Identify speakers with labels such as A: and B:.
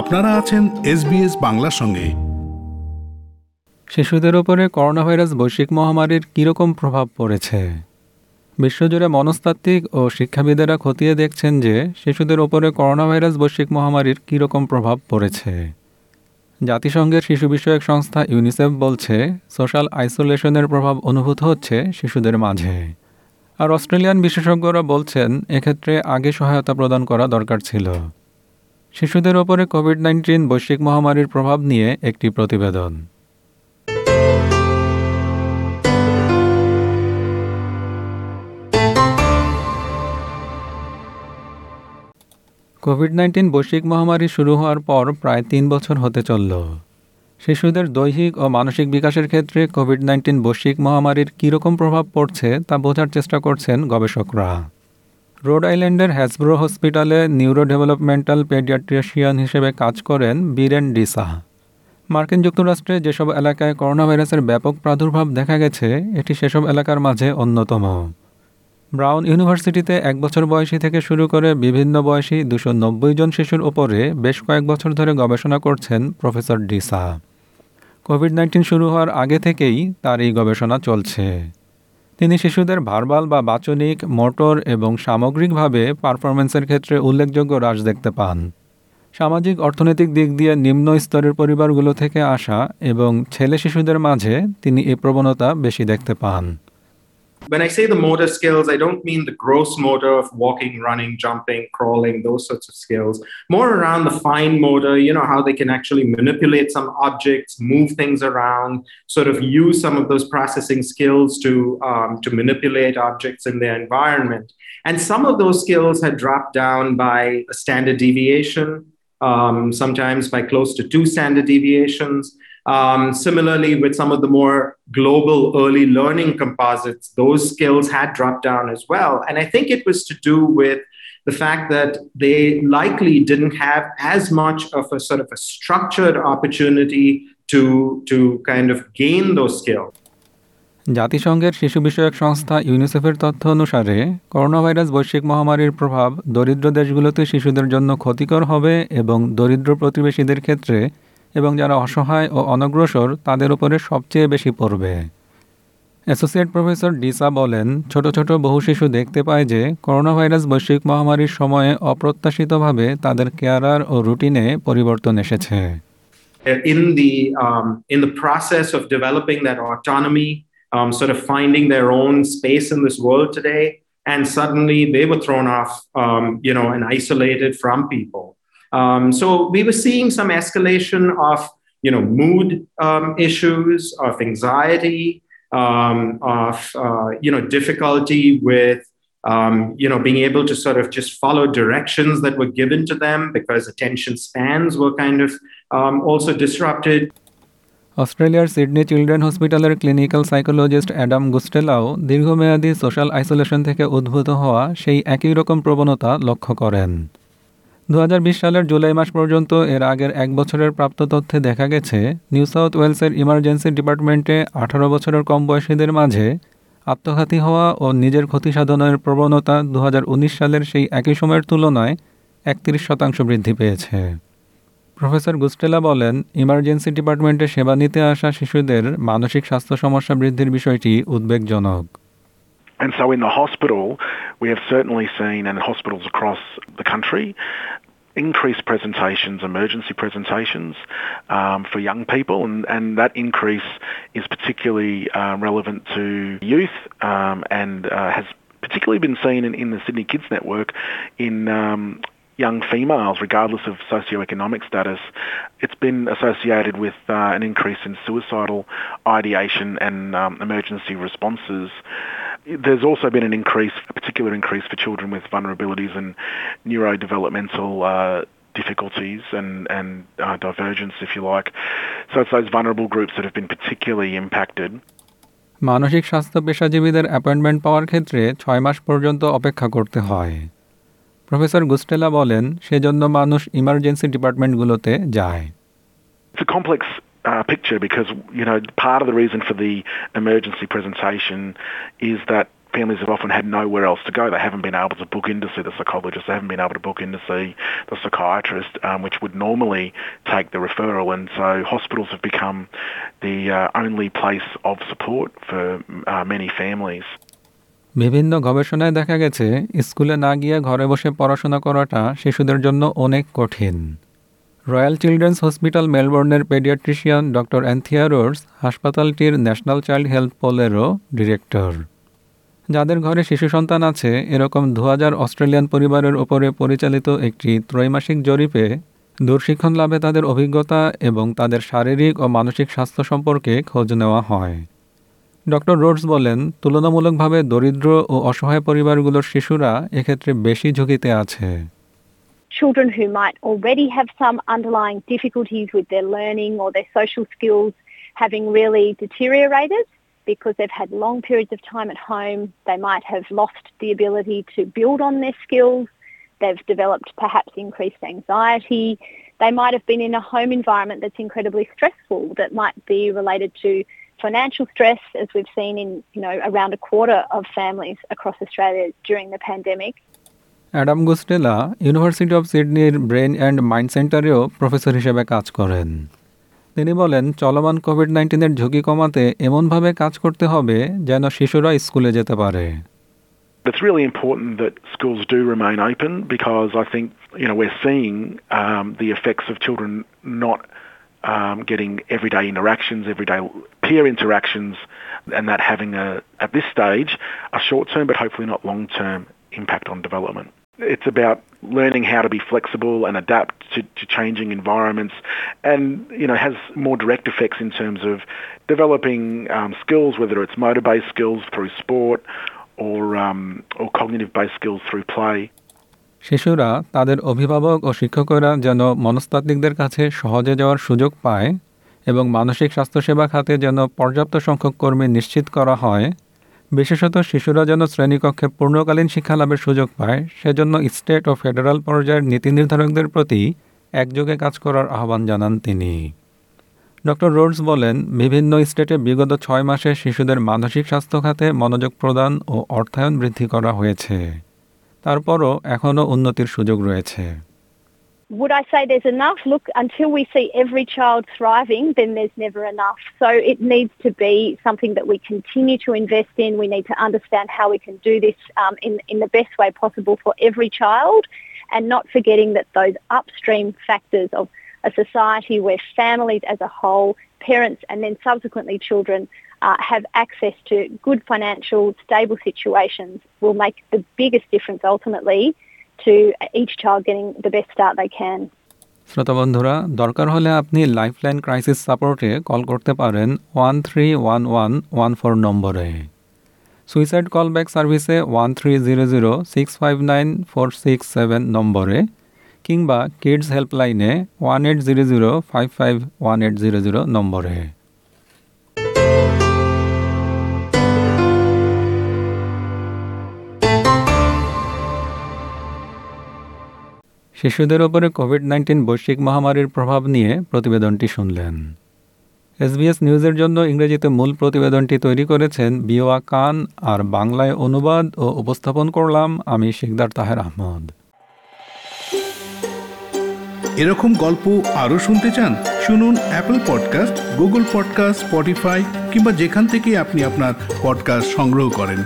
A: আপনারা আছেন এসবিএস বাংলার সঙ্গে।
B: শিশুদের ওপরে করোনা ভাইরাস বৈশ্বিক মহামারীর কীরকম প্রভাব পড়েছে? বিশ্বজুড়ে মনস্তাত্ত্বিক ও শিক্ষাবিদেরা খতিয়ে দেখছেন যে শিশুদের ওপরে করোনা ভাইরাস বৈশ্বিক মহামারীর কীরকম প্রভাব পড়েছে। জাতিসংঘের শিশু বিষয়ক সংস্থা ইউনিসেফ বলছে, সোশ্যাল আইসোলেশনের প্রভাব অনুভূত হচ্ছে শিশুদের মাঝে। আর অস্ট্রেলিয়ান বিশেষজ্ঞরা বলছেন, এক্ষেত্রে আগে সহায়তা প্রদান করা দরকার ছিল। শিশুদের ওপরে কোভিড নাইন্টিন বৈশ্বিক মহামারীর প্রভাব নিয়ে একটি প্রতিবেদন। কোভিড নাইন্টিন বৈশ্বিক মহামারী শুরু হওয়ার পর প্রায় তিন বছর হতে চলল। শিশুদের দৈহিক ও মানসিক বিকাশের ক্ষেত্রে কোভিড নাইন্টিন বৈশ্বিক মহামারীর কীরকম প্রভাব পড়ছে তা বোঝার চেষ্টা করছেন গবেষকরা। রোড আইল্যান্ডের হ্যাসব্রো হসপিটালে নিউরো ডেভেলপমেন্টাল পেডিয়াট্রিশিয়ান হিসেবে কাজ করেন বীরেন ডিসা। মার্কিন যুক্তরাষ্ট্রে যেসব এলাকায় করোনা ভাইরাসের ব্যাপক প্রাদুর্ভাব দেখা গেছে, এটি সেসব এলাকার মাঝে অন্যতম। ব্রাউন ইউনিভার্সিটিতে এক বছর বয়সী থেকে শুরু করে বিভিন্ন বয়সী দুশো নব্বই জন শিশুর ওপরে বেশ কয়েক বছর ধরে গবেষণা করছেন প্রফেসর ডিসা। কোভিড নাইন্টিন শুরু হওয়ার আগে থেকেই তার এই গবেষণা চলছে। তিনি শিশুদের ভার্বাল বা বাচনিক, মোটর এবং সামগ্রিকভাবে পারফরমেন্সের ক্ষেত্রে উল্লেখযোগ্য হ্রাস দেখতে পান। সামাজিক, অর্থনৈতিক দিক দিয়ে নিম্ন স্তরের পরিবারগুলো থেকে আসা এবং ছেলে শিশুদের মাঝে তিনি এ প্রবণতা বেশি দেখতে পান।
C: When I say the motor skills, I don't mean the gross motor of walking, running, jumping, crawling, those sorts of skills. More around the fine motor, you know, how they can actually manipulate some objects, move things around, sort of use some of those processing skills to, um, to manipulate objects in their environment. And some of those skills had dropped down by a standard deviation, um, sometimes by close to two standard deviations. Um, similarly, with some of the more global early learning composites, those skills had dropped down as well. And I think it was to do with the fact that they likely didn't have as much of a sort of a structured opportunity to, to kind of gain those skills.
B: জাতিসংঘের শিশু বিষয়ক সংস্থা ইউনিসেফের তথ্য অনুসারে corona virus বৈশ্বিক মহামারীর প্রভাব দরিদ্র দেশগুলোতে শিশুদের জন্য ক্ষতিকর হবে এবং দরিদ্র প্রতিবেশীদের ক্ষেত্রে এবং যারা অসহায় ও অনগ্রসর তাদের উপরে সবচেয়ে বেশি পড়বে অ্যাসোসিয়েট প্রফেসর ডিসা বলেন ছোট ছোট বহু শিশু দেখতে পায় যে করোনা ভাইরাস বৈশ্বিক মহামারীর সময়ে অপ্রত্যাশিতভাবে তাদের কেয়ারার ও রুটিনে পরিবর্তন এসেছে
C: In the um, in the process of developing that autonomy, um, sort of finding their own space in this world today, and suddenly they were thrown off, um, you know, and isolated from people. Um, so we were seeing some escalation of you know mood um, issues, of anxiety, um, of uh, you know difficulty with um, you know being able to sort of just follow directions that were given to them because attention spans were kind of um, also disrupted.
B: অস্ট্রেলিয়ার Sydney children হসপিটালের clinical psychologist Adam গুস্টেলাও দীর্ঘমেয়াদী social isolation থেকে উদ্ভূত হওয়া সেই একই রকম প্রবণতা লক্ষ্য করেন দু হাজার বিশ সালের জুলাই মাস পর্যন্ত এর আগের এক বছরের প্রাপ্ত তথ্যে দেখা গেছে নিউ সাউথ ওয়েলসের ইমার্জেন্সি ডিপার্টমেন্টে আঠারো বছরের কম বয়সীদের মাঝে আত্মঘাতী হওয়া ও নিজের ক্ষতি সাধনের প্রবণতা দু হাজার উনিশ সালের সেই একই সময়ের তুলনায় একত্রিশ শতাংশ বৃদ্ধি পেয়েছে। প্রফেসর গুস্টেলা বলেন ইমার্জেন্সি ডিপার্টমেন্টে সেবা নিতে আসা শিশুদের মানসিক স্বাস্থ্য সমস্যা বৃদ্ধির বিষয়টি উদ্বেগজনক।
D: And so in the hospital, we have certainly seen, and hospitals across the country, increased presentations, emergency presentations um, for young people, and, and that increase is particularly uh, relevant to youth um, and uh, has particularly been seen in, in, the Sydney Kids Network in um, young females, regardless of socioeconomic status. It's been associated with uh, an increase in suicidal ideation and um, emergency responses. There's also been an increase, a particular increase for children with vulnerabilities and neurodevelopmental uh, difficulties and, and uh, divergence, if you like. So it's those vulnerable groups that have been particularly impacted.
B: মানসিক স্বাস্থ্য পেশাজীবীদের appointment পাওয়ার ক্ষেত্রে ছয় মাস পর্যন্ত অপেক্ষা করতে হয় professor গুস্টেলা বলেন সেজন্য মানুষ ইমার্জেন্সি ডিপার্টমেন্টগুলোতে যায়
D: It's a complex uh, picture because you know part of the reason for the emergency presentation is that families have often had nowhere else to go. They haven't been able to book in to see the psychologist. They haven't been able to book in to see the psychiatrist, um, which would normally take the referral. And so hospitals have become the uh, only place of support for uh, many families.
B: বিভিন্ন গবেষণায় দেখা গেছে, স্কুলে না গিয়ে ঘরে বসে পড়াশোনা করাটা শিশুদের জন্য অনেক কঠিন। রয়্যাল চিলড্রেন্স হসপিটাল মেলবোর্নের পেডিয়াট্রিশিয়ান ডক্টর অ্যান্থিয়া রোডস হাসপাতালটির ন্যাশনাল চাইল্ড হেলথ পোলেরও ডিরেক্টর। যাদের ঘরে শিশু সন্তান আছে, এরকম দু হাজার অস্ট্রেলিয়ান পরিবারের ওপরে পরিচালিত একটি ত্রৈমাসিক জরিপে দূরশিক্ষণ লাভে তাদের অভিজ্ঞতা এবং তাদের শারীরিক ও মানসিক স্বাস্থ্য সম্পর্কে খোঁজ নেওয়া হয়। ডক্টর রোডস বলেন তুলনামূলকভাবে দরিদ্র ও অসহায় পরিবারগুলোর শিশুরা এক্ষেত্রে বেশি ঝুঁকিতে আছে
E: children who might already have some underlying difficulties with their learning or their social skills having really deteriorated because they've had long periods of time at home. They might have lost the ability to build on their skills. They've developed perhaps increased anxiety. They might have been in a home environment that's incredibly stressful that might be related to financial stress as we've seen in, you know, around a quarter of families across Australia during the pandemic.
B: Adam Guastella university of সিডনির brain and mind সেন্টারেও professor হিসেবে কাজ করেন তিনি বলেন চলমান Covid নাইন্টিনের ঝুঁকি কমাতে এমনভাবে কাজ করতে হবে যেন শিশুরা স্কুলে যেতে পারে
D: It's really important that schools do remain open because I think you know we're seeing um, the effects of children not um, getting everyday interactions, everyday peer interactions, and that having a at this stage a short term but hopefully not long term impact on development. It's about learning how to be flexible and adapt to, to changing environments and, you know, has more direct effects in terms of developing um, skills, whether it's motor-based skills through sport or, um, or cognitive-based skills through play.
B: শিশুরা তাদের অভিভাবক ও শিক্ষকরা যেন মনস্তাত্ত্বিকদের কাছে সহজে যাওয়ার সুযোগ পায় এবং মানসিক স্বাস্থ্যসেবা খাতে যেন পর্যাপ্ত সংখ্যক কর্মী নিশ্চিত করা হয়, বিশেষত শিশুরা যেন শ্রেণীকক্ষে পূর্ণকালীন শিক্ষা লাভের সুযোগ পায়, সেজন্য স্টেট ও ফেডারাল পর্যায়ের নীতি নির্ধারকদের প্রতি একযোগে কাজ করার আহ্বান জানান তিনি। ডক্টর রোডস বলেন, বিভিন্ন স্টেটে বিগত ছয় মাসে শিশুদের মানসিক স্বাস্থ্য খাতে মনোযোগ প্রদান ও অর্থায়ন বৃদ্ধি করা হয়েছে। তারপরও এখনও উন্নতির সুযোগ রয়েছে।
E: Would I say there's enough? Look, until we see every child thriving, then there's never enough. So it needs to be something that we continue to invest in. We need to understand how we can do this um, in, in the best way possible for every child and not forgetting that those upstream factors of a society where families as a whole, parents and then subsequently children uh, have access to good financial, stable situations will make the biggest difference ultimately to each child getting the best start they can.
B: শ্রোতা বন্ধুরা, দরকার হলে আপনি lifeline crisis সাপোর্টে call করতে পারেন one three one one one four নম্বরে suicide callback সার্ভিসে one three zero zero six five nine four six seven নম্বরে কিংবা kids হেল্পলাইনে one eight zero zero five five one eight zero zero নম্বরে শিশুদের ওপরে কোভিড নাইন্টিন বৈশ্বিক মহামারীর প্রভাব নিয়ে প্রতিবেদনটি শুনলেন। এসবিএস নিউজের জন্য ইংরেজিতে মূল প্রতিবেদনটি তৈরি করেছেন বিওয়া কান আর বাংলায় অনুবাদ ও উপস্থাপন করলাম আমি শিকদার তাহের আহমদ।
A: এরকম গল্প আরও শুনতে চান, শুনুন Apple podcast Google podcast Spotify কিংবা যেখান থেকে আপনি আপনার পডকাস্ট সংগ্রহ করেন।